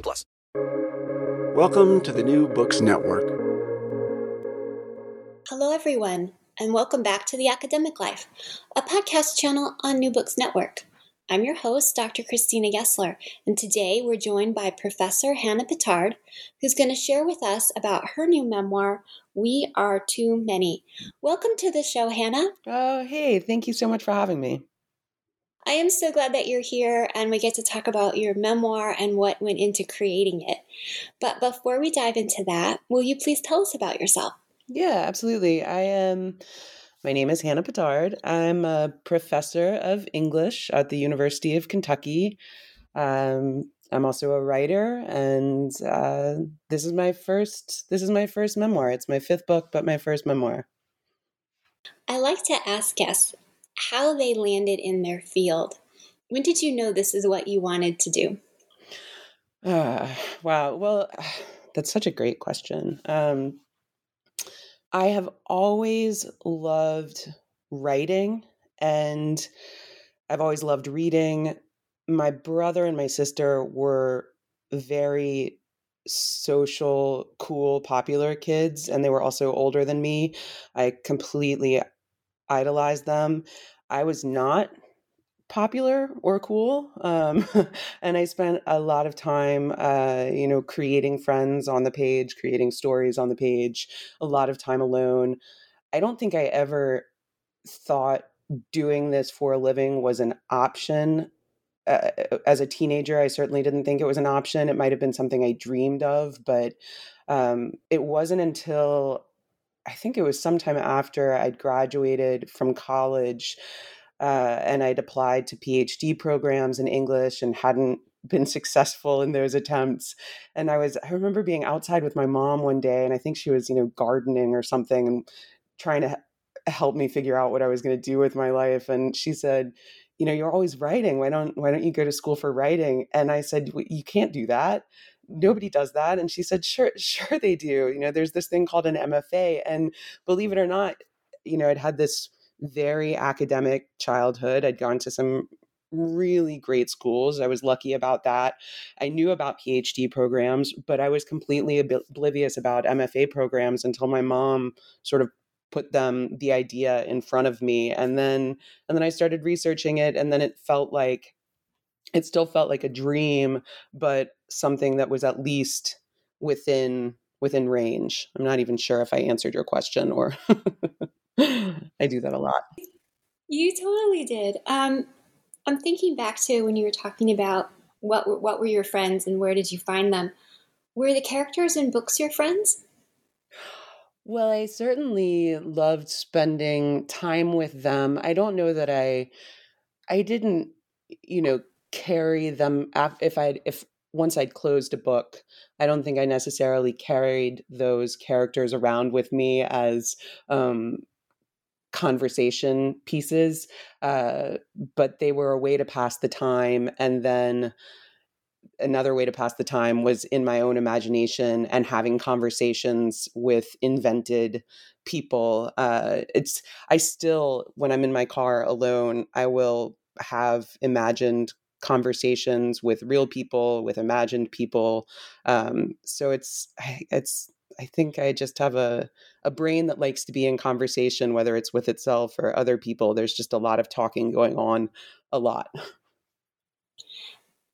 plus. Welcome to the New Books Network. Hello, everyone, and welcome back to The Academic Life, a podcast channel on New Books Network. I'm your host, Dr. Christina Gessler, and today we're joined by Professor Hannah Pittard, who's going to share with us about her new memoir, We Are Too Many. Welcome to the show, Hannah. Oh, hey, thank you so much for having me. I am so glad that you're here and we get to talk about your memoir and what went into creating it. But before we dive into that, will you please tell us about yourself? Yeah, absolutely. I am. My name is Hannah Pittard. I'm a professor of English at the University of Kentucky. Um, I'm also a writer, and uh, this is my first. This is my first memoir. It's my fifth book, but my first memoir. I like to ask guests how they landed in their field. When did you know this is what you wanted to do? Uh, wow. Well, that's such a great question. Um, I have always loved writing and I've always loved reading. My brother and my sister were very social, cool, popular kids, and they were also older than me. I completely idolized them. I was not popular or cool um, and i spent a lot of time uh, you know creating friends on the page creating stories on the page a lot of time alone. I don't think i ever thought doing this for a living was an option. Uh, as a teenager i certainly didn't think it was an option. It might have been something i dreamed of but um, it wasn't until i think it was sometime after i'd graduated from college uh, and I'd applied to PhD programs in English and hadn't been successful in those attempts. And I was, I remember being outside with my mom one day, and I think she was, you know, gardening or something and trying to help me figure out what I was going to do with my life. And she said, you know, you're always writing. Why don't why don't you go to school for writing? And I said, you can't do that. Nobody does that. And she said, sure, sure they do. You know, there's this thing called an MFA. And believe it or not, you know, it had this very academic childhood. I'd gone to some really great schools. I was lucky about that. I knew about PhD programs, but I was completely oblivious about MFA programs until my mom sort of put them the idea in front of me and then and then I started researching it and then it felt like it still felt like a dream but something that was at least within within range. I'm not even sure if I answered your question or I do that a lot. You totally did. Um, I'm thinking back to when you were talking about what what were your friends and where did you find them? Were the characters in books your friends? Well, I certainly loved spending time with them. I don't know that I I didn't, you know, carry them if I if once I'd closed a book, I don't think I necessarily carried those characters around with me as um, conversation pieces, uh, but they were a way to pass the time. And then another way to pass the time was in my own imagination and having conversations with invented people. Uh, it's I still, when I'm in my car alone, I will have imagined conversations with real people, with imagined people. Um, so it's it's I think I just have a a brain that likes to be in conversation, whether it's with itself or other people. There's just a lot of talking going on, a lot.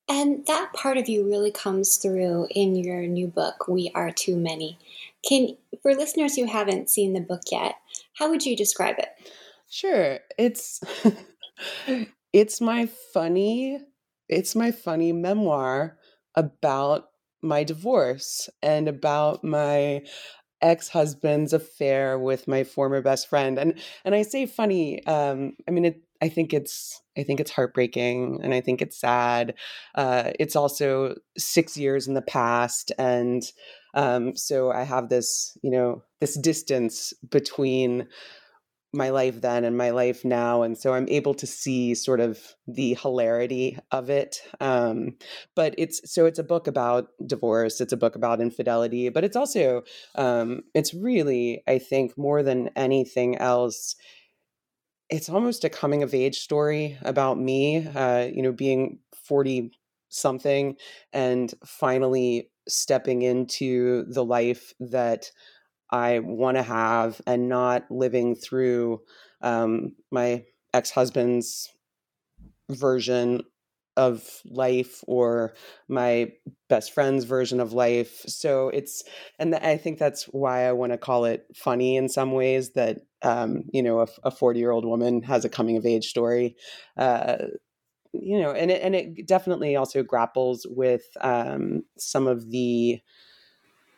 And that part of you really comes through in your new book, We Are Too Many. Can for listeners who haven't seen the book yet, how would you describe it? Sure. It's it's my funny it's my funny memoir about my divorce and about my ex-husband's affair with my former best friend and and i say funny um i mean it i think it's i think it's heartbreaking and i think it's sad uh it's also six years in the past and um so i have this you know this distance between my life then and my life now and so i'm able to see sort of the hilarity of it um, but it's so it's a book about divorce it's a book about infidelity but it's also um, it's really i think more than anything else it's almost a coming of age story about me uh, you know being 40 something and finally stepping into the life that I want to have and not living through um, my ex husband's version of life or my best friend's version of life. So it's, and I think that's why I want to call it funny in some ways that, um, you know, a 40 year old woman has a coming of age story. Uh, you know, and it, and it definitely also grapples with um, some of the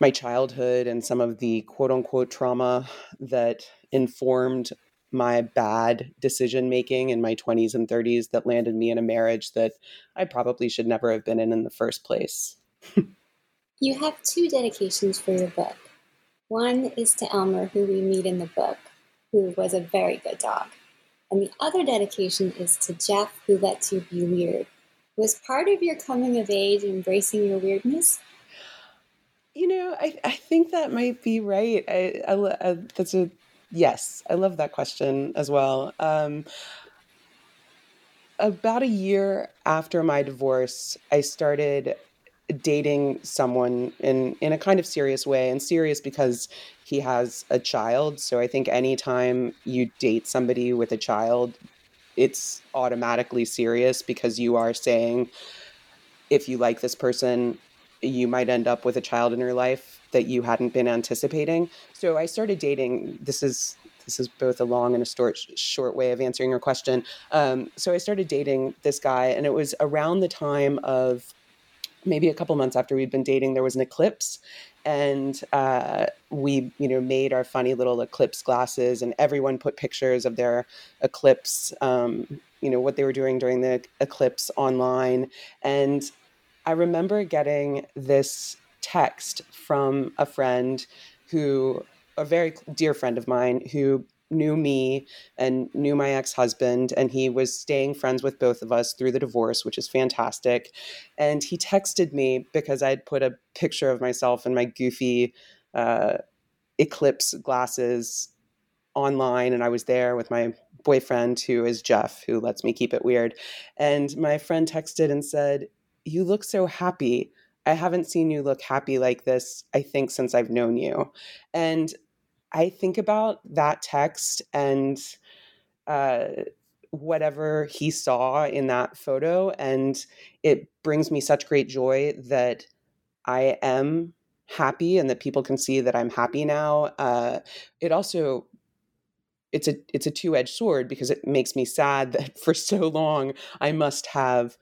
my childhood and some of the quote unquote trauma that informed my bad decision making in my 20s and 30s that landed me in a marriage that I probably should never have been in in the first place. you have two dedications for your book. One is to Elmer, who we meet in the book, who was a very good dog. And the other dedication is to Jeff, who lets you be weird. Was part of your coming of age embracing your weirdness? You know, I, I think that might be right. I, I, I uh, that's a yes. I love that question as well. Um, about a year after my divorce, I started dating someone in in a kind of serious way, and serious because he has a child. So I think anytime you date somebody with a child, it's automatically serious because you are saying if you like this person you might end up with a child in your life that you hadn't been anticipating. So I started dating. This is this is both a long and a short short way of answering your question. Um, so I started dating this guy, and it was around the time of maybe a couple months after we'd been dating. There was an eclipse, and uh, we you know made our funny little eclipse glasses, and everyone put pictures of their eclipse. Um, you know what they were doing during the eclipse online, and I remember getting this text from a friend who, a very dear friend of mine, who knew me and knew my ex husband, and he was staying friends with both of us through the divorce, which is fantastic. And he texted me because I'd put a picture of myself in my goofy uh, eclipse glasses online, and I was there with my boyfriend, who is Jeff, who lets me keep it weird. And my friend texted and said, you look so happy. I haven't seen you look happy like this, I think, since I've known you. And I think about that text and uh, whatever he saw in that photo, and it brings me such great joy that I am happy and that people can see that I'm happy now. Uh, it also it's a it's a two-edged sword because it makes me sad that for so long I must have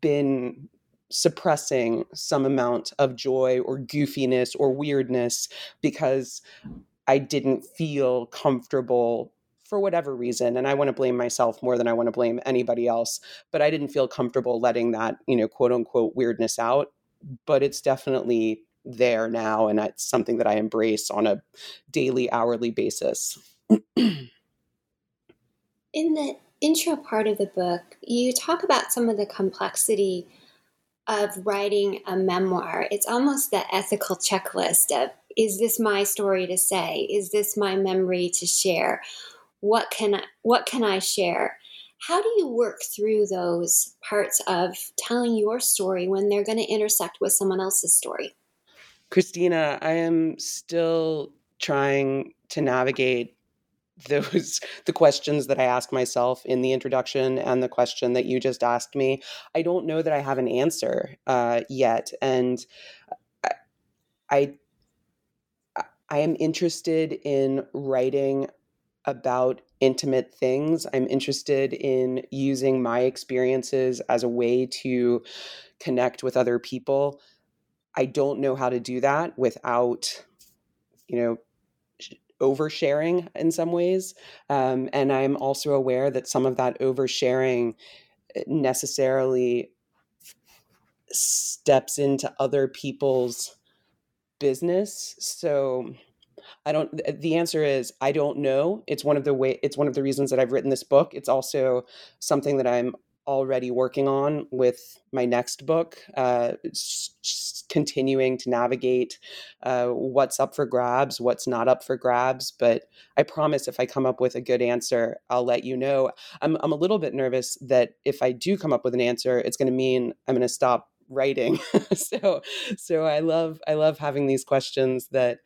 been suppressing some amount of joy or goofiness or weirdness because I didn't feel comfortable for whatever reason and I want to blame myself more than I want to blame anybody else but I didn't feel comfortable letting that you know quote unquote weirdness out but it's definitely there now and it's something that I embrace on a daily hourly basis. In the intro part of the book, you talk about some of the complexity of writing a memoir. It's almost the ethical checklist of is this my story to say? Is this my memory to share? What can I, what can I share? How do you work through those parts of telling your story when they're going to intersect with someone else's story? Christina, I am still trying to navigate those the questions that I ask myself in the introduction and the question that you just asked me. I don't know that I have an answer uh, yet, and I, I I am interested in writing about intimate things. I'm interested in using my experiences as a way to connect with other people. I don't know how to do that without, you know, oversharing in some ways. Um, and I'm also aware that some of that oversharing eh, necessarily steps into other people's business. So I don't the answer is I don't know. It's one of the way it's one of the reasons that I've written this book. It's also something that I'm already working on with my next book, uh, continuing to navigate uh, what's up for grabs, what's not up for grabs. But I promise if I come up with a good answer, I'll let you know. I'm, I'm a little bit nervous that if I do come up with an answer, it's going to mean I'm going to stop writing. so, so I love I love having these questions that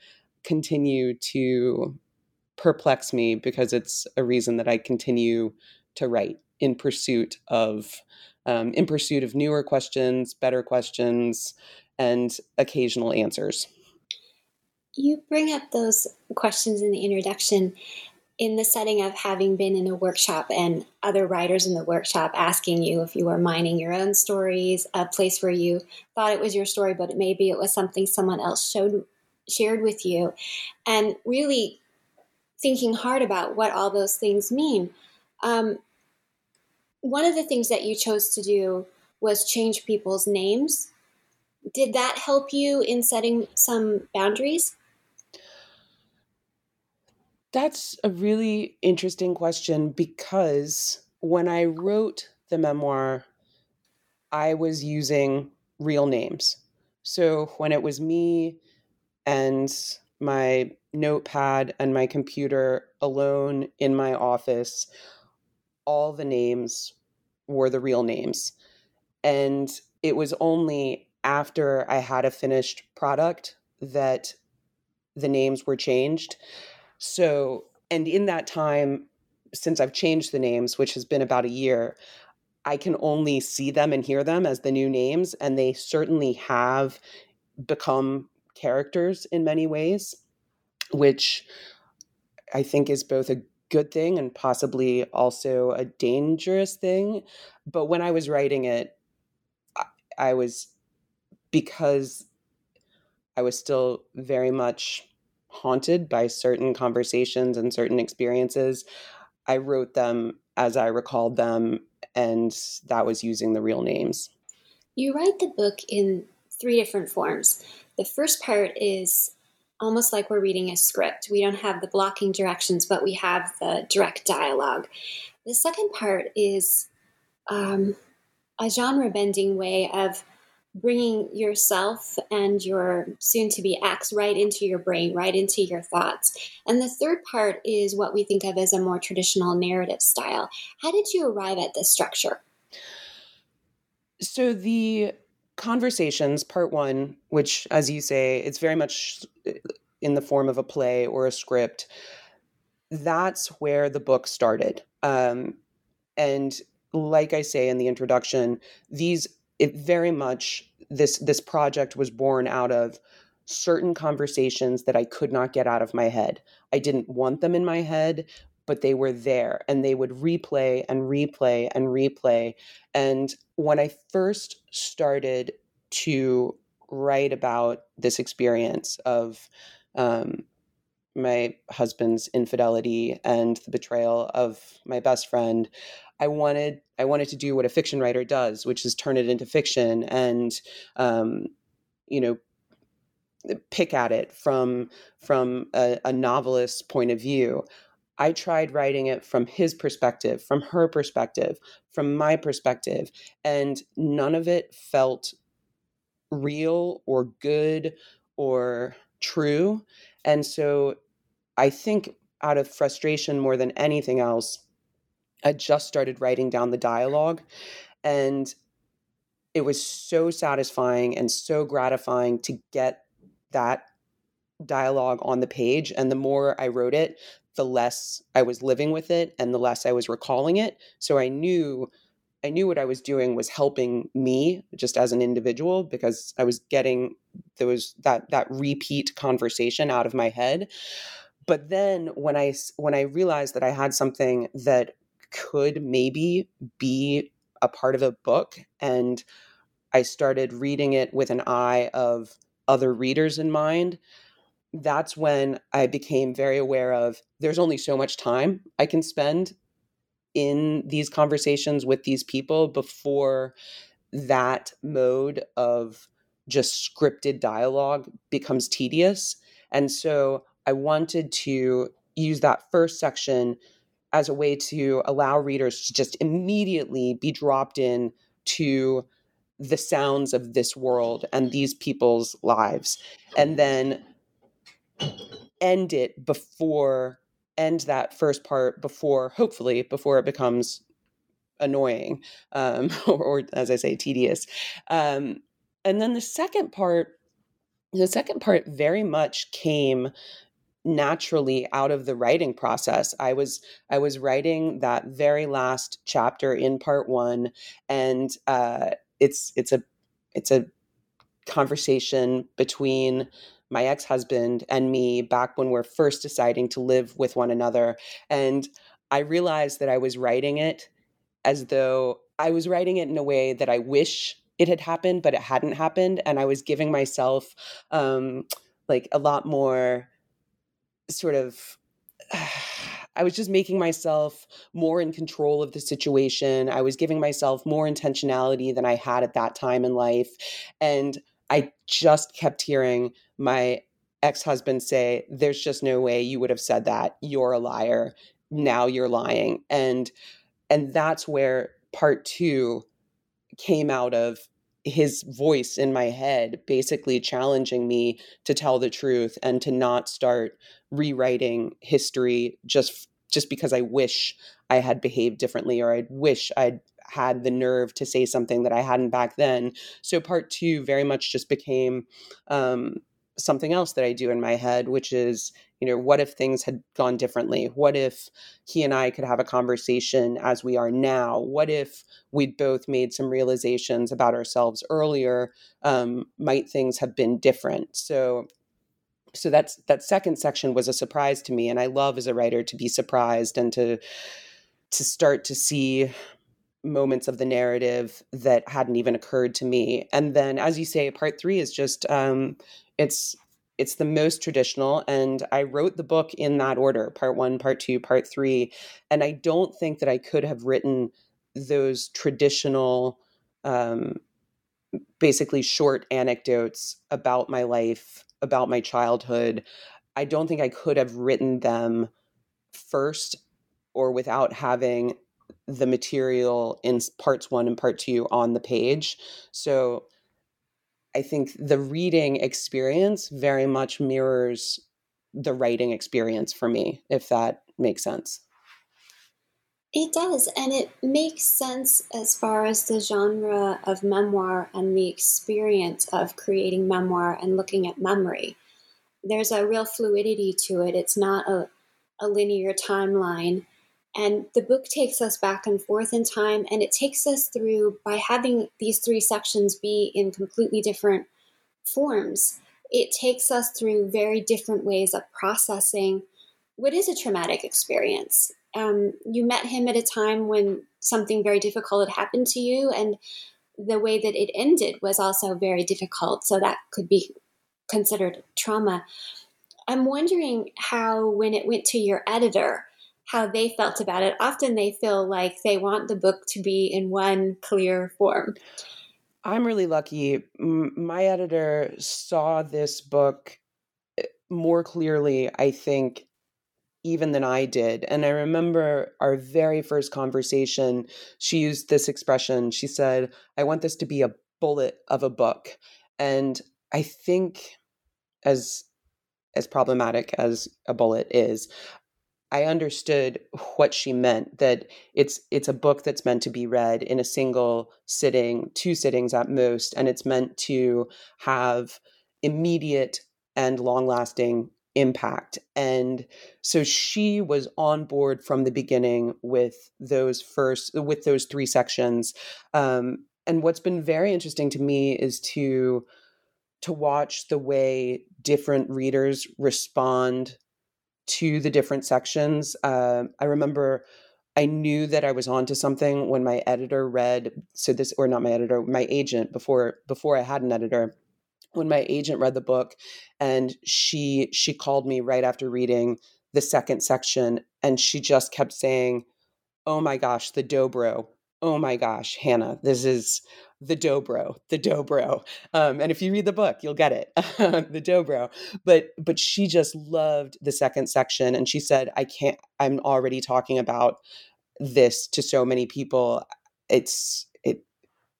continue to perplex me because it's a reason that I continue to write in pursuit of um, in pursuit of newer questions, better questions, and occasional answers. You bring up those questions in the introduction in the setting of having been in a workshop and other writers in the workshop asking you if you were mining your own stories, a place where you thought it was your story, but maybe it was something someone else showed shared with you, and really thinking hard about what all those things mean. Um, one of the things that you chose to do was change people's names. Did that help you in setting some boundaries? That's a really interesting question because when I wrote the memoir, I was using real names. So when it was me and my notepad and my computer alone in my office, all the names were the real names. And it was only after I had a finished product that the names were changed. So, and in that time, since I've changed the names, which has been about a year, I can only see them and hear them as the new names. And they certainly have become characters in many ways, which I think is both a good thing and possibly also a dangerous thing. But when I was writing it, I, I was, because I was still very much haunted by certain conversations and certain experiences, I wrote them as I recalled them, and that was using the real names. You write the book in three different forms. The first part is almost like we're reading a script. We don't have the blocking directions, but we have the direct dialogue. The second part is um, a genre bending way of bringing yourself and your soon to be ex right into your brain, right into your thoughts. And the third part is what we think of as a more traditional narrative style. How did you arrive at this structure? So the conversations part one which as you say it's very much uh, in the form of a play or a script that's where the book started. Um, and like i say in the introduction these it very much this this project was born out of certain conversations that i could not get out of my head. I didn't want them in my head but they were there and they would replay and replay and replay. And when I first started to write about this experience of um, my husband's infidelity and the betrayal of my best friend, I wanted I wanted to do what a fiction writer does, which is turn it into fiction and um, you know pick at it from from a, a novelist's point of view. I tried writing it from his perspective, from her perspective, from my perspective, and none of it felt real or good or true. And so I think out of frustration more than anything else, I just started writing down the dialogue. And it was so satisfying and so gratifying to get that dialogue on the page. And the more I wrote it, the less I was living with it and the less I was recalling it. So I knew I knew what I was doing was helping me just as an individual because I was getting those that that repeat conversation out of my head. But then when I when I realized that I had something that could maybe be a part of a book and I started reading it with an eye of other readers in mind, that's when I became very aware of there's only so much time I can spend in these conversations with these people before that mode of just scripted dialogue becomes tedious. And so I wanted to use that first section as a way to allow readers to just immediately be dropped in to the sounds of this world and these people's lives and then end it before end that first part before hopefully before it becomes annoying um, or, or, as i say tedious. Um, and then the second part the second part very much came naturally out of the writing process. I was i was writing that very last chapter in part one and uh, it's it's a it's a conversation between my ex-husband and me back when we're first deciding to live with one another and i realized that i was writing it as though i was writing it in a way that i wish it had happened but it hadn't happened and i was giving myself um like a lot more sort of I was just making myself more in control of the situation. I was giving myself more intentionality than I had at that time in life. And I just kept hearing my ex husband say, There's just no way you would have said that. You're a liar. Now you're lying. And and that's where part two came out of his voice in my head basically challenging me to tell the truth and to not start rewriting history just just because I wish I had behaved differently or I wish I'd had the nerve to say something that I hadn't back then. So part two very much just became um, something else that I do in my head, which is, you know, what if things had gone differently? What if he and I could have a conversation as we are now? What if we'd both made some realizations about ourselves earlier? Um, might things have been different? So, so that's that second section was a surprise to me, and I love as a writer to be surprised and to to start to see moments of the narrative that hadn't even occurred to me. And then, as you say, part three is just um, it's it's the most traditional and i wrote the book in that order part one part two part three and i don't think that i could have written those traditional um, basically short anecdotes about my life about my childhood i don't think i could have written them first or without having the material in parts one and part two on the page so I think the reading experience very much mirrors the writing experience for me, if that makes sense. It does, and it makes sense as far as the genre of memoir and the experience of creating memoir and looking at memory. There's a real fluidity to it. It's not a, a linear timeline. And the book takes us back and forth in time, and it takes us through by having these three sections be in completely different forms. It takes us through very different ways of processing what is a traumatic experience. Um, you met him at a time when something very difficult had happened to you, and the way that it ended was also very difficult. So that could be considered trauma. I'm wondering how, when it went to your editor, how they felt about it. Often they feel like they want the book to be in one clear form. I'm really lucky. My editor saw this book eh, more clearly, I think, even than I did. And I remember our very first conversation, she used this expression. She said, I want this to be a bullet of a book. And I think as as problematic as a bullet is, I understood what she meant that it's it's a book that's meant to be read in a single sitting, two sittings at most, and it's meant to have immediate and long-lasting impact. And so she was on board from the beginning with those first, with those three sections. Um, and what's been very interesting to me is to to watch the way different readers respond to the different sections. Uh, I remember I knew that I was onto something when my editor read so this or not my editor, my agent before before I had an editor. When my agent read the book and she she called me right after reading the second section and she just kept saying, "Oh my gosh, the dobro. Oh my gosh, Hannah, this is the dobro, the dobro. Um, and if you read the book, you'll get it, the dobro. But but she just loved the second section, and she said, "I can't. I'm already talking about this to so many people. It's it,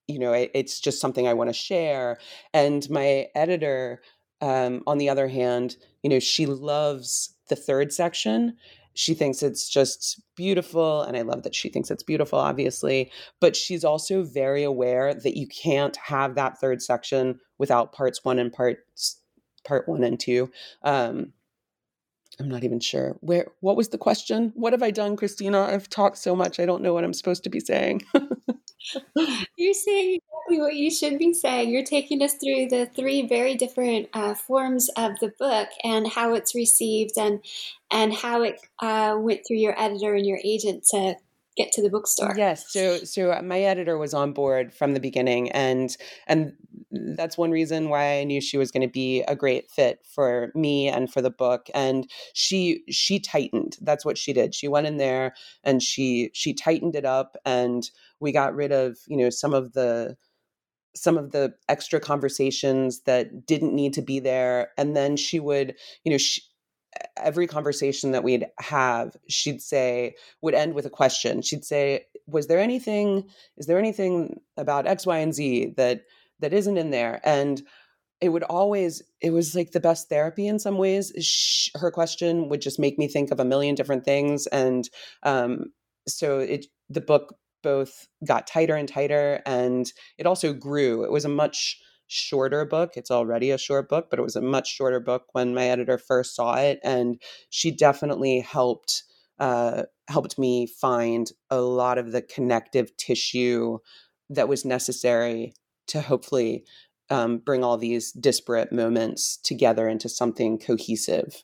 you know, it, it's just something I want to share." And my editor, um, on the other hand, you know, she loves the third section she thinks it's just beautiful and i love that she thinks it's beautiful obviously but she's also very aware that you can't have that third section without parts one and parts part one and two. Um i'm not even sure. Where what was the question? What have i done christina? I've talked so much i don't know what i'm supposed to be saying. You're saying exactly what you should be saying. You're taking us through the three very different uh, forms of the book and how it's received and and how it uh, went through your editor and your agent to get to the bookstore. Yes, so so uh, my editor was on board from the beginning, and and that's one reason why I knew she was going to be a great fit for me and for the book. And she she tightened. That's what she did. She went in there and she she tightened it up, and we got rid of you know some of the some of the extra conversations that didn't need to be there and then she would you know she, every conversation that we'd have, she'd say, would end with a question. She'd say, Was there anything, is there anything about X, Y, and Z that that isn't in there? And it would always, it was like the best therapy in some ways. She, her question would just make me think of a million different things. And um, so it the book both got tighter and tighter and it also grew. It was a much shorter book. It's already a short book, but it was a much shorter book when my editor first saw it, and she definitely helped uh, helped me find a lot of the connective tissue that was necessary to hopefully um, bring all these disparate moments together into something cohesive.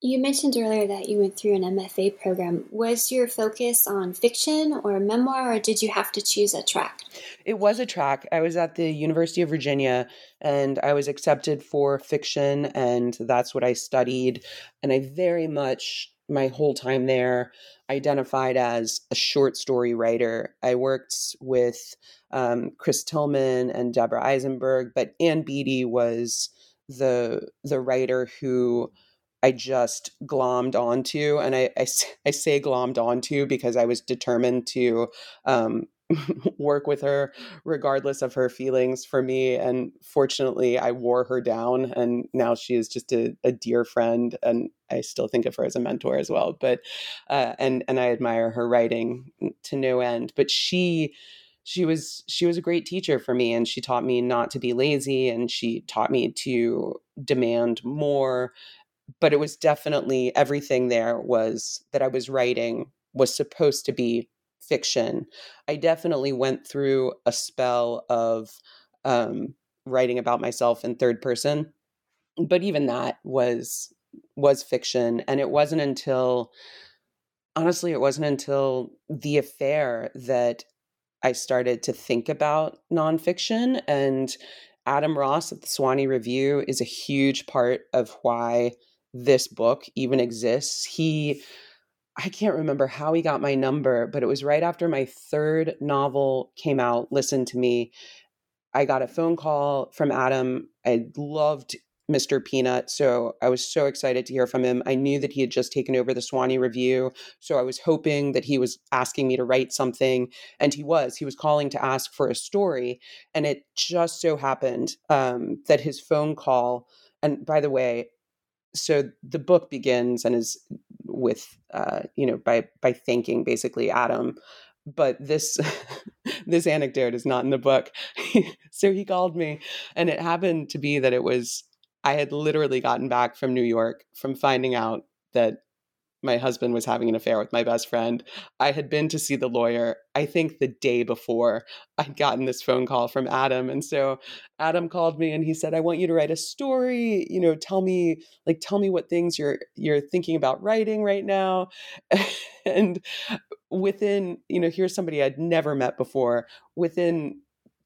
You mentioned earlier that you went through an MFA program. Was your focus on fiction or memoir, or did you have to choose a track? It was a track. I was at the University of Virginia and I was accepted for fiction, and that's what I studied. And I very much, my whole time there, identified as a short story writer. I worked with um, Chris Tilghman and Deborah Eisenberg, but Ann Beattie was the the writer who I just glommed onto, and I, I, I say glommed onto because I was determined to um, work with her regardless of her feelings for me. And fortunately, I wore her down, and now she is just a, a dear friend, and I still think of her as a mentor as well. But uh, and and I admire her writing to no end. But she she was she was a great teacher for me and she taught me not to be lazy and she taught me to demand more but it was definitely everything there was that I was writing was supposed to be fiction. I definitely went through a spell of um, writing about myself in third person, but even that was was fiction, and it wasn't until honestly, it wasn't until the affair that I started to think about nonfiction and. Adam Ross at the Sewanee Review is a huge part of why this book even exists. He, I can't remember how he got my number, but it was right after my third novel came out, Listen to Me. I got a phone call from Adam. I loved Mr. Peanut. So I was so excited to hear from him. I knew that he had just taken over the Sewanee Review. So I was hoping that he was asking me to write something. And he was. He was calling to ask for a story. And it just so happened um, that his phone call, and by the way, so the book begins and is with uh, you know by by thanking basically Adam, but this this anecdote is not in the book. so he called me, and it happened to be that it was I had literally gotten back from New York from finding out that my husband was having an affair with my best friend. I had been to see the lawyer, I think the day before I'd gotten this phone call from Adam. And so Adam called me and he said, I want you to write a story, you know, tell me, like, tell me what things you're you're thinking about writing right now. and within, you know, here's somebody I'd never met before. Within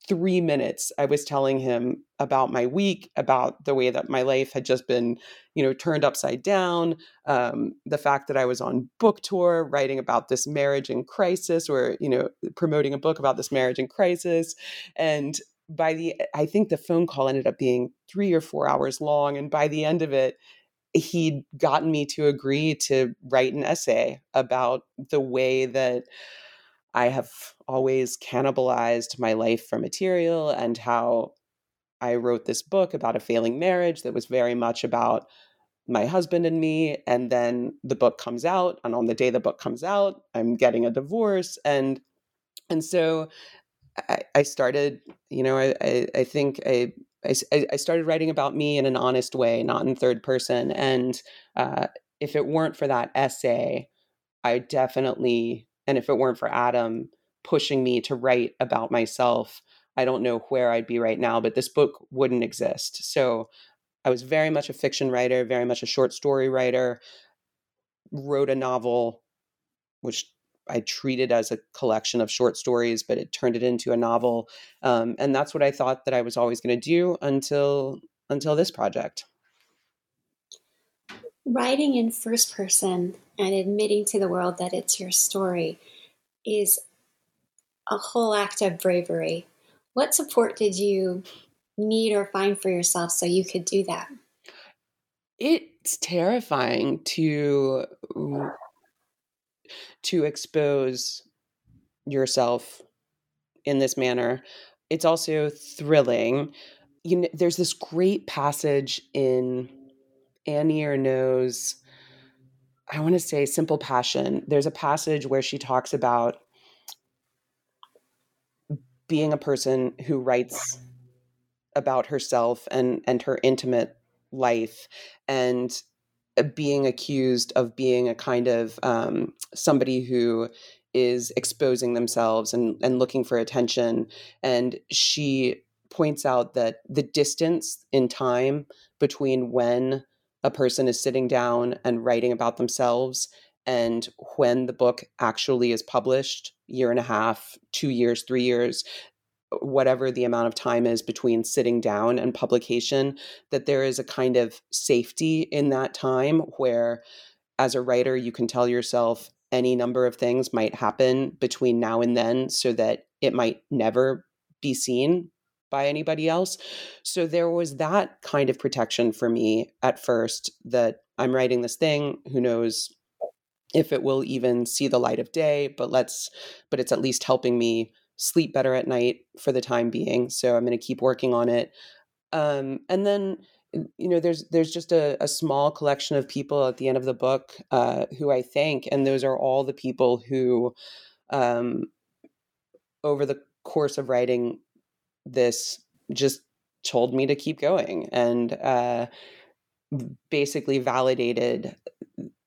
three minutes, I was telling him about my week, about the way that my life had just been, you know, turned upside down, um, the fact that I was on book tour writing about this marriage in crisis or, you know, promoting a book about this marriage in crisis. And by the, I think the phone call ended up being three or four hours long. And by the end of it, he'd gotten me to agree to write an essay about the way that I have always cannibalized my life for material and how I wrote this book about a failing marriage that was very much about my husband and me. And then the book comes out, and on the day the book comes out, I'm getting a divorce. And and so I, I started, you know, I, I, I think I, I, started writing about me in an honest way, not in third person. And uh, if it weren't for that essay, I definitely, and if it weren't for Adam pushing me to write about myself, I don't know where I'd be right now, but this book wouldn't exist. So I was very much a fiction writer, very much a short story writer, wrote a novel, which I treated as a collection of short stories, but it turned it into a novel. Um, and that's what I thought that I was always going to do until until this project. Writing in first person and admitting to the world that it's your story is a whole act of bravery. What support did you need or find for yourself so you could do that? It's terrifying to to expose yourself in this manner. It's also thrilling. You know, there's this great passage in Annie Ernaux's, I want to say Simple Passion. There's a passage where she talks about being a person who writes about herself and and her intimate life and uh, being accused of being a kind of um, somebody who is exposing themselves and, and looking for attention. And she points out that the distance in time between when a person is sitting down and writing about themselves and when the book actually is published year and a half two years three years uh, whatever the amount of time is between sitting down and publication, that there is a kind of safety in that time where, as a writer, you can tell yourself any number of things might happen between now and then so that it might never be seen by anybody else. So there was that kind of protection for me at first that I'm writing this thing, who knows if it will even see the light of day, but let's but it's at least helping me sleep better at night for the time being. So I'm going to keep working on it. Um, and then you know there's there's just a, a, small collection of people at the end of the book uh, who I thank, and those are all the people who, um, over the course of writing this, just told me to keep going and uh, basically validated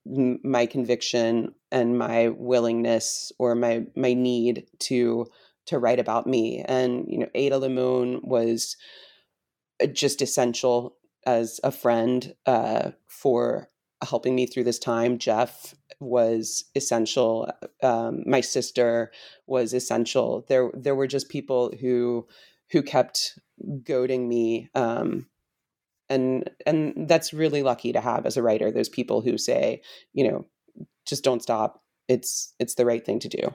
my conviction and my willingness or my my need to to write about me. And, you know, Ada Limon was uh, just essential as a friend uh, for helping me through this time. Jeff was essential. Um, my sister was essential. There, there were just people who who kept goading me. Um, and and that's really lucky to have as a writer. Those people who say, you know, just don't stop. It's it's the right thing to do.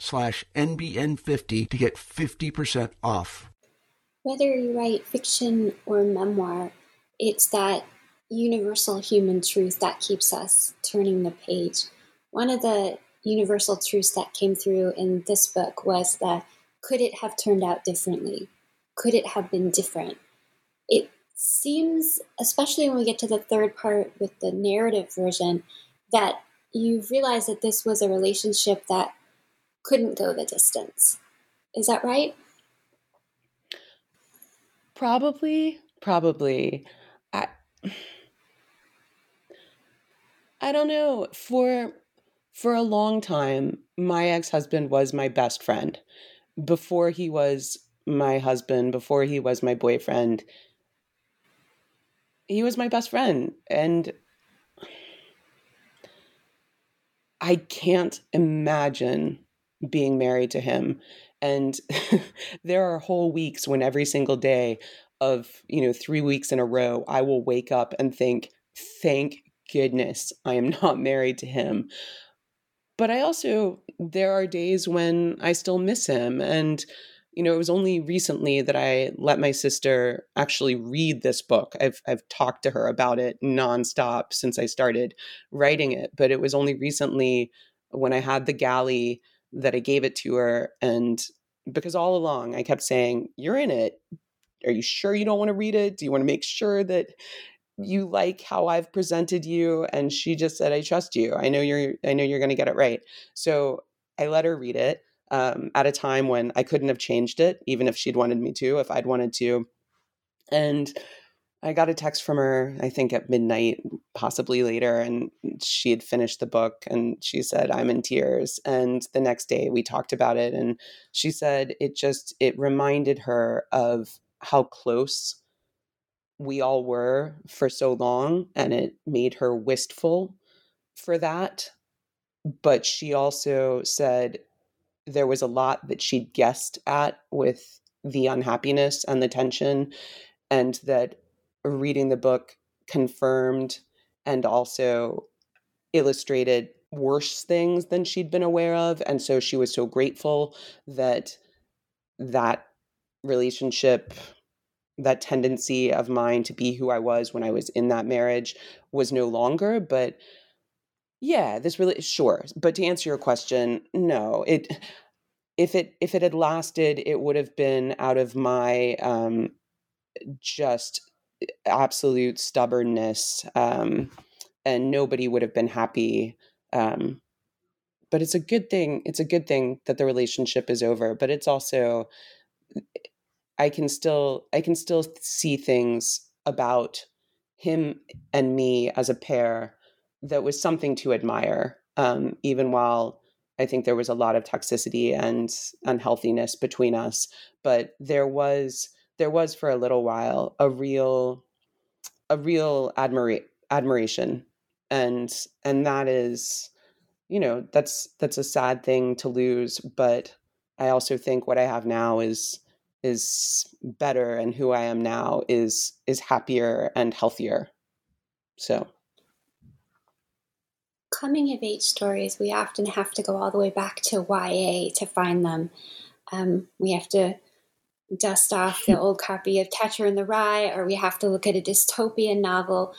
slash NBN50 to get 50% off. Whether you write fiction or memoir, it's that universal human truth that keeps us turning the page. One of the universal truths that came through in this book was that could it have turned out differently? Could it have been different? It seems, especially when we get to the third part with the narrative version, that you realize that this was a relationship that couldn't go the distance. Is that right? Probably, probably. I I don't know. For for a long time, my ex-husband was my best friend. Before he was my husband, before he was my boyfriend, he was my best friend and I can't imagine being married to him. And there are whole weeks when every single day of, you know, three weeks in a row, I will wake up and think, thank goodness I am not married to him. But I also, there are days when I still miss him. And, you know, it was only recently that I let my sister actually read this book. I've, I've talked to her about it nonstop since I started writing it. But it was only recently when I had the galley that I gave it to her. And because all along I kept saying, You're in it. Are you sure you don't want to read it? Do you want to make sure that you like how I've presented you? And she just said, I trust you. I know you're I know you're gonna get it right. So I let her read it um, at a time when I couldn't have changed it, even if she'd wanted me to, if I'd wanted to. And I got a text from her, I think at midnight, possibly later, and she had finished the book and she said, I'm in tears. And the next day we talked about it and she said it just it reminded her of how close we all were for so long and it made her wistful for that. But she also said there was a lot that she'd guessed at with the unhappiness and the tension and that reading the book confirmed and also illustrated worse things than she'd been aware of and so she was so grateful that that relationship that tendency of mine to be who I was when I was in that marriage was no longer but yeah this really sure but to answer your question no it if it if it had lasted it would have been out of my um just absolute stubbornness um, and nobody would have been happy um, but it's a good thing it's a good thing that the relationship is over but it's also i can still i can still see things about him and me as a pair that was something to admire um, even while i think there was a lot of toxicity and unhealthiness between us but there was there was for a little while a real a real admira- admiration and and that is you know that's that's a sad thing to lose but i also think what i have now is is better and who i am now is is happier and healthier. So. Coming of age stories we often have to go all the way back to ya to find them. Um, we have to dust off the old copy of Catcher in the Rye, or we have to look at a dystopian novel.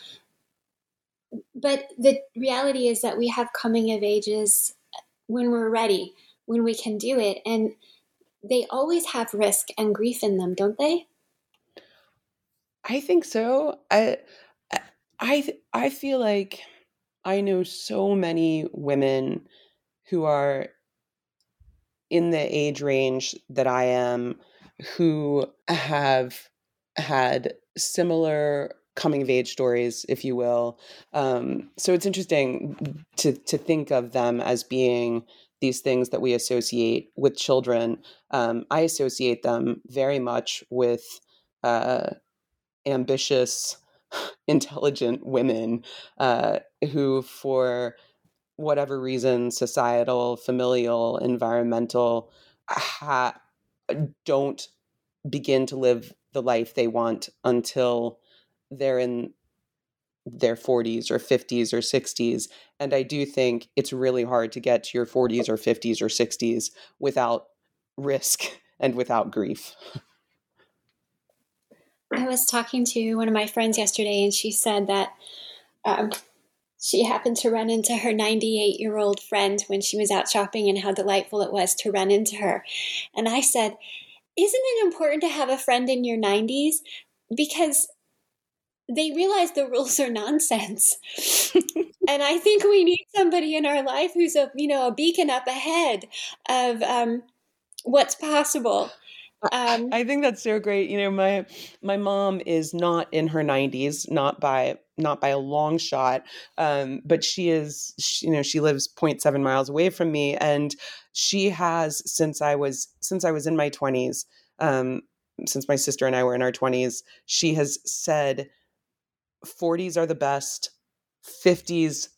But the reality is that we have coming of ages when we're ready, when we can do it. And they always have risk and grief in them, don't they? I think so. I I I feel like I know so many women who are in the age range that I am who have had similar coming of age stories, if you will. Um, so it's interesting to to think of them as being these things that we associate with children. Um, I associate them very much with uh, ambitious, intelligent women uh, who, for whatever reason, societal, familial, environmental, ha- don't begin to live the life they want until they're in their 40s or 50s or 60s. And I do think it's really hard to get to your 40s or 50s or 60s without risk and without grief. I was talking to one of my friends yesterday, and she said that um, she happened to run into her 98 year old friend when she was out shopping, and how delightful it was to run into her. And I said, Isn't it important to have a friend in your 90s? Because they realize the rules are nonsense. and I think we need somebody in our life who's a you know a beacon up ahead of um, what's possible. Um, I think that's so great. You know, my my mom is not in her 90s, not by not by a long shot, um, but she is. She, you know, she lives 0.7 miles away from me, and she has since I was since I was in my 20s. Um, since my sister and I were in our 20s, she has said 40s are the best, 50s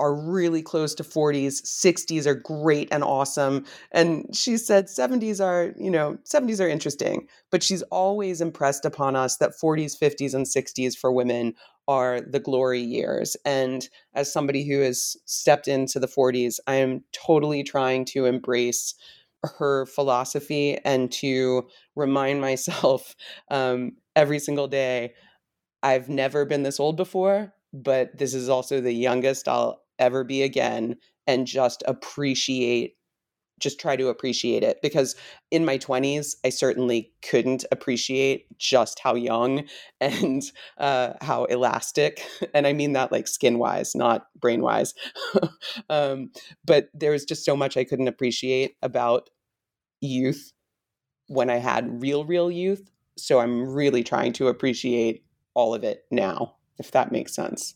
are really close to 40s 60s are great and awesome and she said 70s are you know 70s are interesting but she's always impressed upon us that 40s 50s and 60s for women are the glory years and as somebody who has stepped into the 40s i am totally trying to embrace her philosophy and to remind myself um, every single day I've never been this old before, but this is also the youngest I'll ever be again. And just appreciate, just try to appreciate it. Because in my 20s, I certainly couldn't appreciate just how young and uh, how elastic. And I mean that like skin wise, not brain wise. um, but there was just so much I couldn't appreciate about youth when I had real, real youth. So I'm really trying to appreciate all of it now, if that makes sense.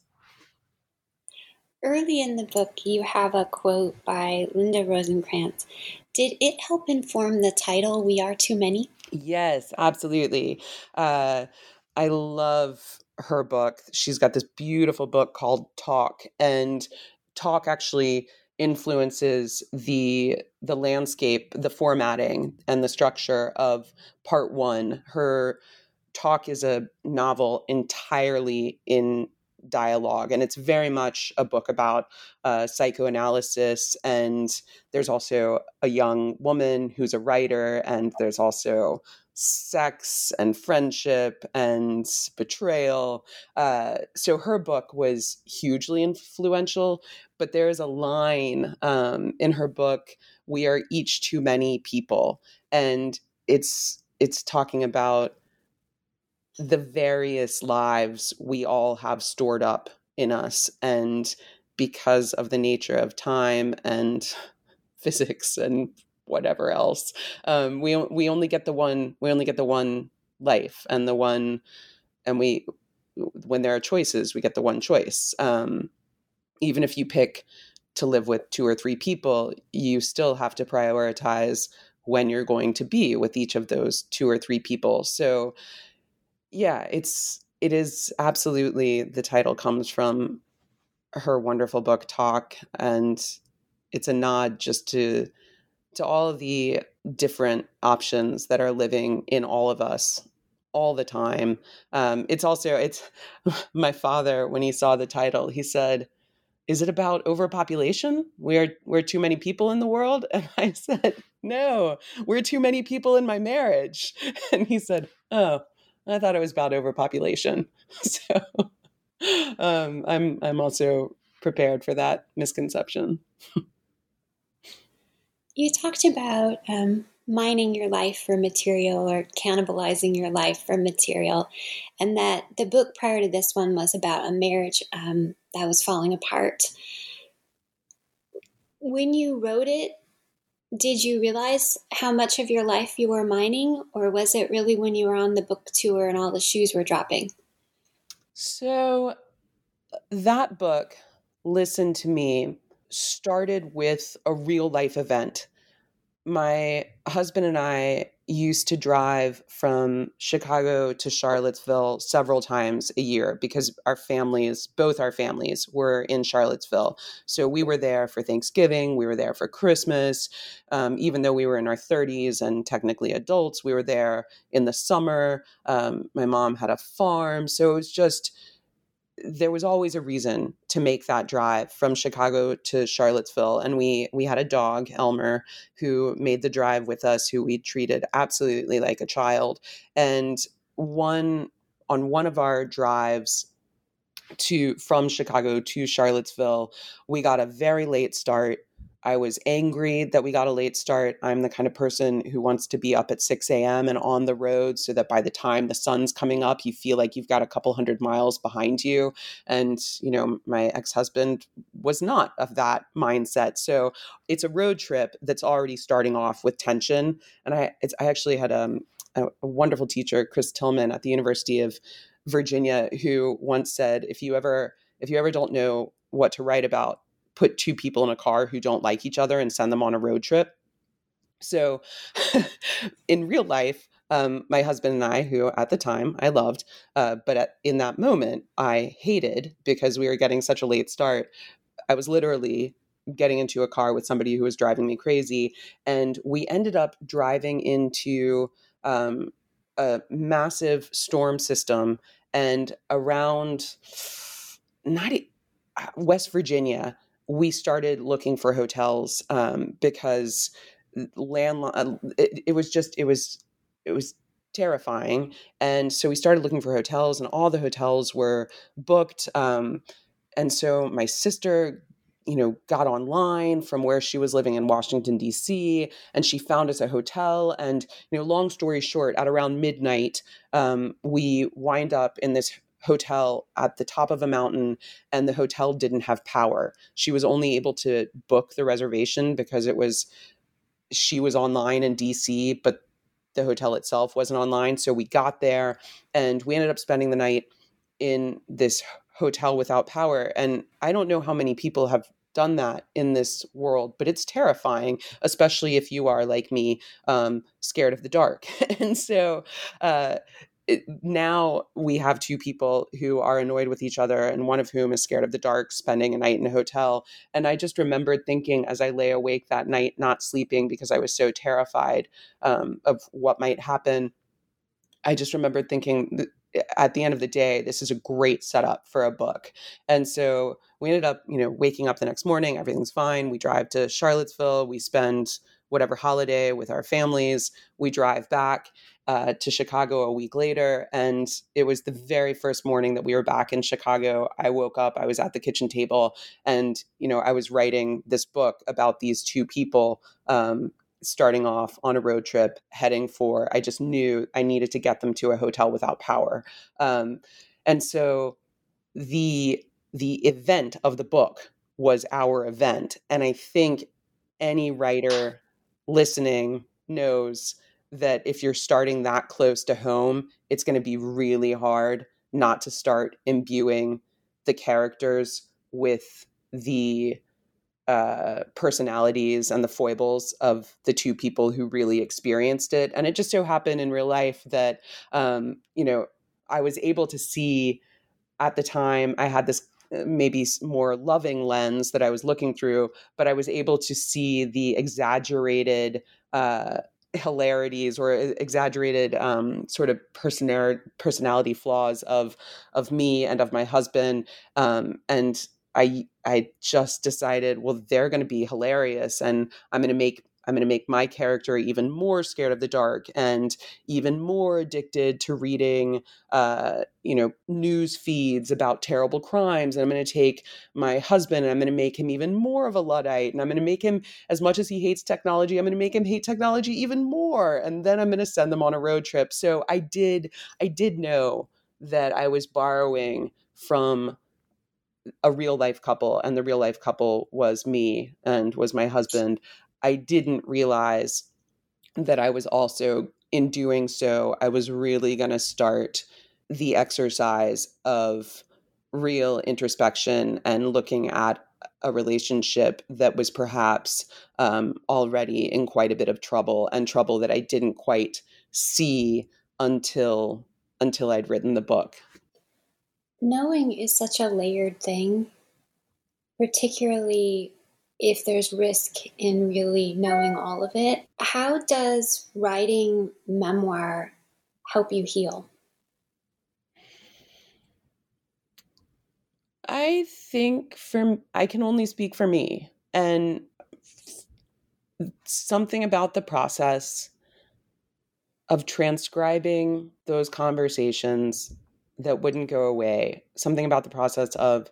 Early in the book, you have a quote by Linda Rosenkrantz. Did it help inform the title, We Are Too Many? Yes, absolutely. Uh, I love her book. She's got this beautiful book called Talk, and Talk actually influences the the landscape, the formatting, and the structure of part one. Her Talk is a novel entirely in dialogue and it's very much a book about uh, psychoanalysis and there's also a young woman who's a writer and there's also sex and friendship and betrayal. Uh, so her book was hugely influential but there is a line um, in her book we are each too many people and it's it's talking about the various lives we all have stored up in us and because of the nature of time and physics and whatever else um, we we only get the one we only get the one life and the one and we when there are choices we get the one choice. Um, even if you pick to live with two or three people you still have to prioritize when you're going to be with each of those two or three people. So yeah, it's it is absolutely the title comes from her wonderful book Talk and it's a nod just to to all of the different options that are living in all of us all the time. Um, it's also it's my father when he saw the title he said, "Is it about overpopulation? We're we're too many people in the world?" And I said, "No, we're too many people in my marriage." And he said, "Oh, I thought it was about overpopulation. So um, I'm I'm also prepared for that misconception. you talked about um, mining your life for material or cannibalizing your life for material, and that the book prior to this one was about a marriage um, that was falling apart. When you wrote it, did you realize how much of your life you were mining, or was it really when you were on the book tour and all the shoes were dropping? So, that book, Listen to Me, started with a real life event. My husband and I used to drive from Chicago to Charlottesville several times a year because our families, both our families, were in Charlottesville. So we were there for Thanksgiving, we were there for Christmas. Um, even though we were in our 30s and technically adults, we were there in the summer. Um, my mom had a farm. So it was just, there was always a reason to make that drive from Chicago to Charlottesville and we we had a dog Elmer who made the drive with us who we treated absolutely like a child and one on one of our drives to from Chicago to Charlottesville we got a very late start I was angry that we got a late start. I'm the kind of person who wants to be up at 6 a.m. and on the road so that by the time the sun's coming up, you feel like you've got a couple hundred miles behind you. And, you know, my ex husband was not of that mindset. So it's a road trip that's already starting off with tension. And I, I actually had um, a, a wonderful teacher, Chris Tilghman at the University of Virginia, who once said, if you ever, if you ever don't know what to write about, put two people in a car who don't like each other and send them on a road trip. So, in real life, um, my husband and I, who at the time I loved, uh, but at, in that moment I hated because we were getting such a late start. I was literally getting into a car with somebody who was driving me crazy, and we ended up driving into um, a massive storm system. And around not uh, West Virginia, we started looking for hotels um, because land uh, it, it was just it was it was terrifying. And so we started looking for hotels and all the hotels were booked um, and so my sister you know got online from where she was living in washington d.c and she found us a hotel. And you know long story short at around midnight um, we wind up in this hotel at the top of a mountain and the hotel didn't have power. She was only able to book the reservation because it was she was online in DC, but the hotel itself wasn't online. So we got there and we ended up spending the night in this hotel without power. And I don't know how many people have done that in this world, but it's terrifying, especially if you are like me, um, scared of the dark. and so uh, it, now we have two people who are annoyed with each other and one of whom is scared of the dark spending a night in a hotel. And i just remembered thinking as i lay awake that night not sleeping because i was so terrified um, of what might happen. I just remembered thinking at the end of the day this is a great setup for a book. And so we ended up you know waking up the next morning everything's fine. We drive to charlottesville we spend whatever holiday with our families we drive back uh, to Chicago a week later. And it was the very first morning that we were back in Chicago. I woke up, I was at the kitchen table, and, you know, I was writing this book about these two people. Um, starting off on a road trip heading for i just knew i needed to get them to a hotel without power um, and so the the event of the book was our event and i think any writer listening knows that if you're starting that close to home, it's going to be really hard not to start imbuing the characters with the uh, personalities and the foibles of the two people who really experienced it. And it just so happened in real life that, um, you know, I was able to see at the time, I had this uh, maybe more loving lens that I was looking through, but I was able to see the exaggerated uh, hilarities or exaggerated um, sort of personality personality flaws of of me and of my husband um, and I I just decided well they're going to be hilarious and I'm going to make I'm going to make my character even more scared of the dark and even more addicted to reading, uh, you know, news feeds about terrible crimes. And I'm going to take my husband and I'm going to make him even more of a Luddite. And I'm going to make him, as much as he hates technology, I'm going to make him hate technology even more. And then I'm going to send them on a road trip. So I did, I did know that I was borrowing from a real life couple and the real life couple was me and was my husband I didn't realize that I was also, in doing so, I was really going to start the exercise of real introspection and looking at a relationship that was perhaps um, already in quite a bit of trouble and trouble that I didn't quite see until until I'd written the book. Knowing is such a layered thing, particularly if there's risk in really knowing all of it. How does writing memoir help you heal? I think for I can only speak for me and something about the process of transcribing those conversations that wouldn't go away, something about the process of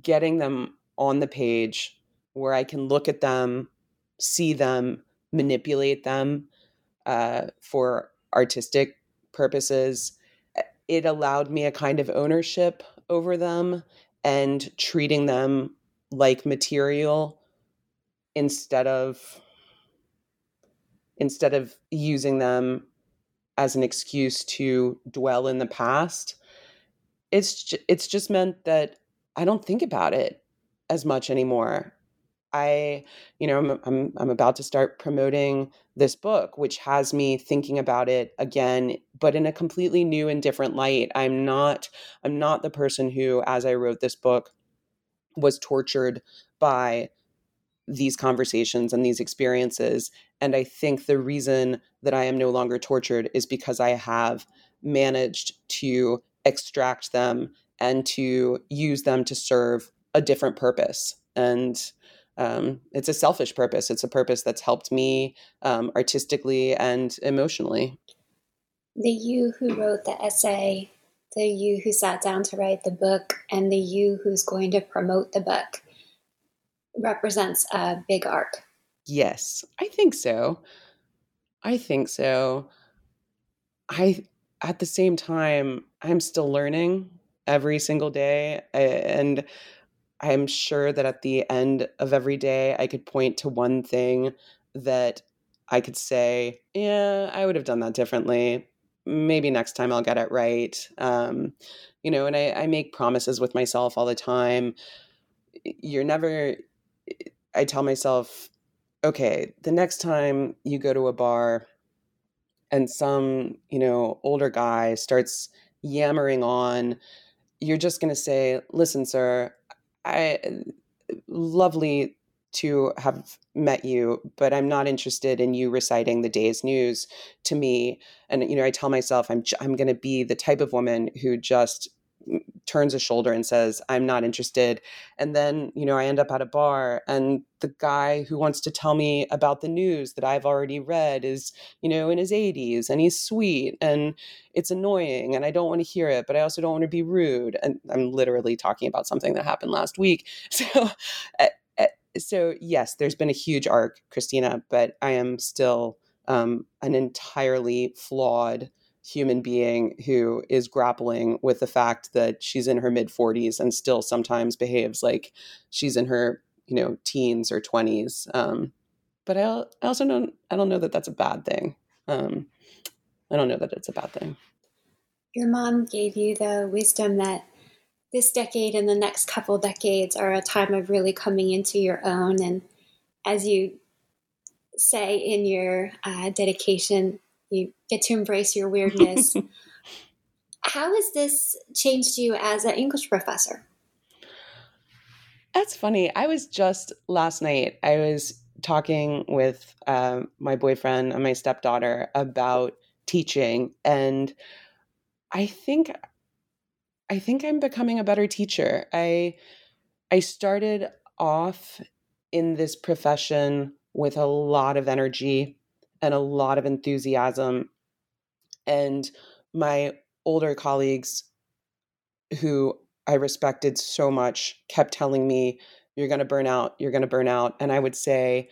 getting them on the page where I can look at them, see them, manipulate them uh, for artistic purposes. It allowed me a kind of ownership over them and treating them like material instead of instead of using them as an excuse to dwell in the past it's it's just meant that i don't think about it as much anymore i you know I'm, I'm i'm about to start promoting this book which has me thinking about it again but in a completely new and different light i'm not i'm not the person who as i wrote this book was tortured by these conversations and these experiences. And I think the reason that I am no longer tortured is because I have managed to extract them and to use them to serve a different purpose. And um, it's a selfish purpose. It's a purpose that's helped me um, artistically and emotionally. The you who wrote the essay, the you who sat down to write the book, and the you who's going to promote the book represents a big arc. Yes, I think so. I think so. I at the same time, I'm still learning every single day and I'm sure that at the end of every day I could point to one thing that I could say, yeah, I would have done that differently. Maybe next time I'll get it right. Um, you know, and I, I make promises with myself all the time. You're never I tell myself, okay, the next time you go to a bar and some, you know, older guy starts yammering on, you're just going to say, listen, sir, I lovely to have met you, but I'm not interested in you reciting the day's news to me. And you know, I tell myself I'm I'm going to be the type of woman who just turns a shoulder and says i'm not interested. And then you know i end up at a bar and the guy who wants to tell me about the news that i've already read is you know in his 80s and he's sweet and it's annoying and i don't want to hear it but i also don't want to be rude and i'm literally talking about something that happened last week. So uh, so yes there's been a huge arc christina but i am still um, an entirely flawed human being who is grappling with the fact that she's in her mid 40s and still sometimes behaves like she's in her you know teens or 20s um, but I, I also don't i don't know that that's a bad thing. Um, i don't know that it's a bad thing. Your mom gave you the wisdom that this decade and the next couple decades are a time of really coming into your own. And as you say in your uh, dedication you get to embrace your weirdness. How has this changed you as an English professor? That's funny. I was just last night, I was talking with um, my boyfriend and my stepdaughter about teaching. And I think. I think I'm becoming a better teacher. I I started off in this profession with a lot of energy and a lot of enthusiasm. And my older colleagues who I respected so much kept telling me, You're going to burn out, you're going to burn out. And I would say,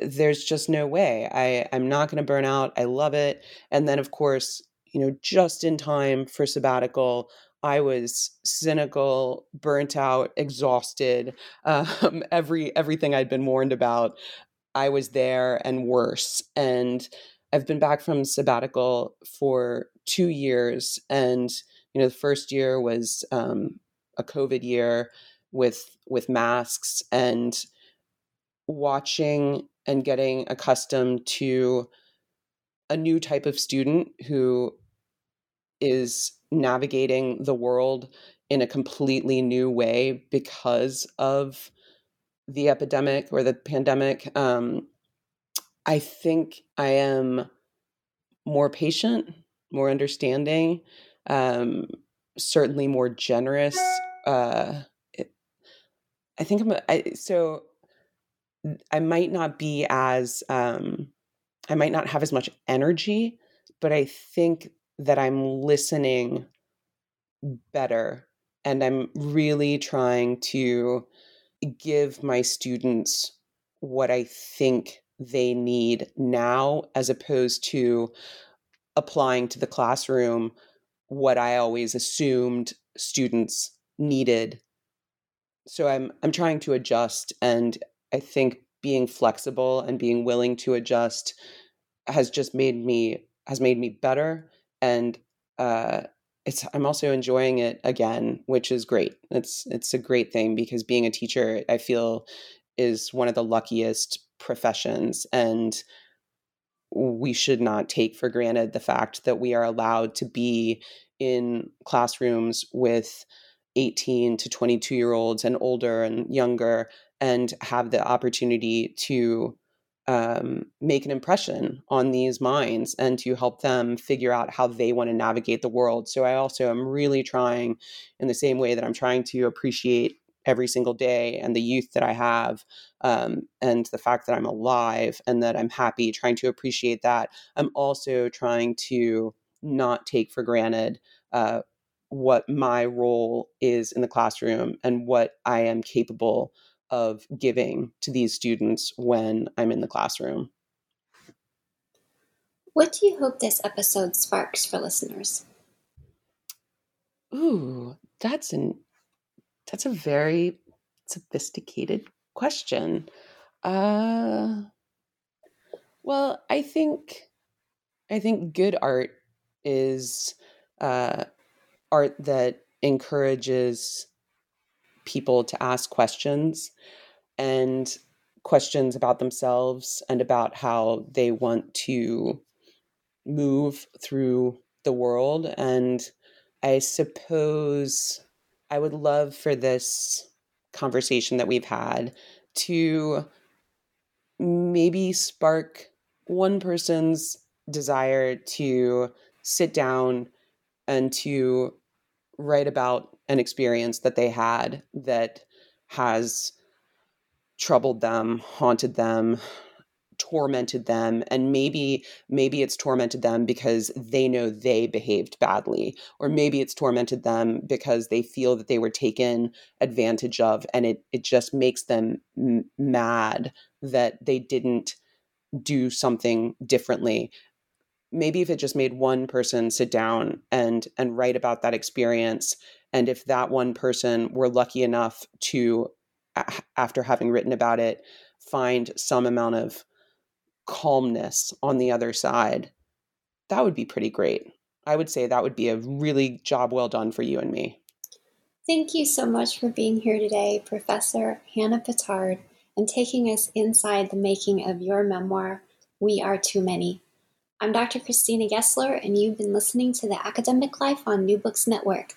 There's just no way. I, I'm not going to burn out. I love it. And then, of course, you know, just in time for sabbatical, I was cynical, burnt out, exhausted. Um, every everything I'd been warned about I was there and worse. And I've been back from sabbatical for two years. And, you know, the first year was um, a COVID year. with with masks and watching and getting accustomed to a new type of student who is navigating the world in a completely new way because of the epidemic or the pandemic. Um, I think I am more patient, more understanding, um, certainly more generous. Uh, it, I think I'm a, I, so. I might not be as um, I might not have as much energy, but I think that I'm listening better and I'm really trying to give my students what I think they need now as opposed to applying to the classroom what I always assumed students needed. So I'm I'm trying to adjust and I think being flexible and being willing to adjust has just made me has made me better and uh it's i'm also enjoying it again which is great. It's it's a great thing because being a teacher i feel is one of the luckiest professions and we should not take for granted the fact that we are allowed to be in classrooms with 18 to 22 year olds and older and younger and have the opportunity to um, make an impression on these minds and to help them figure out how they want to navigate the world. So I also am really trying, in the same way that I'm trying to appreciate every single day and the youth that I have um, and the fact that I'm alive and that I'm happy, trying to appreciate that. I'm also trying to not take for granted uh, what my role is in the classroom and what I am capable of giving to these students when I'm in the classroom. What do you hope this episode sparks for listeners? Ooh, that's an that's a very sophisticated question. Uh well, I think I think good art is uh art that encourages people to ask questions and questions about themselves and about how they want to move through the world. And I suppose I would love for this conversation that we've had to maybe spark one person's desire to sit down and to write about an experience that they had that has troubled them, haunted them, tormented them and maybe maybe it's tormented them because they know they behaved badly or maybe it's tormented them because they feel that they were taken advantage of and it it just makes them m- mad that they didn't do something differently. Maybe if it just made one person sit down and and write about that experience and if that one person were lucky enough to after having written about it find some amount of calmness on the other side that would be pretty great i would say that would be a really job well done for you and me thank you so much for being here today professor hannah Pittard, and taking us inside the making of your memoir we are too many I'm Dr. Christina Gessler, and you've been listening to The Academic Life on New Books Network.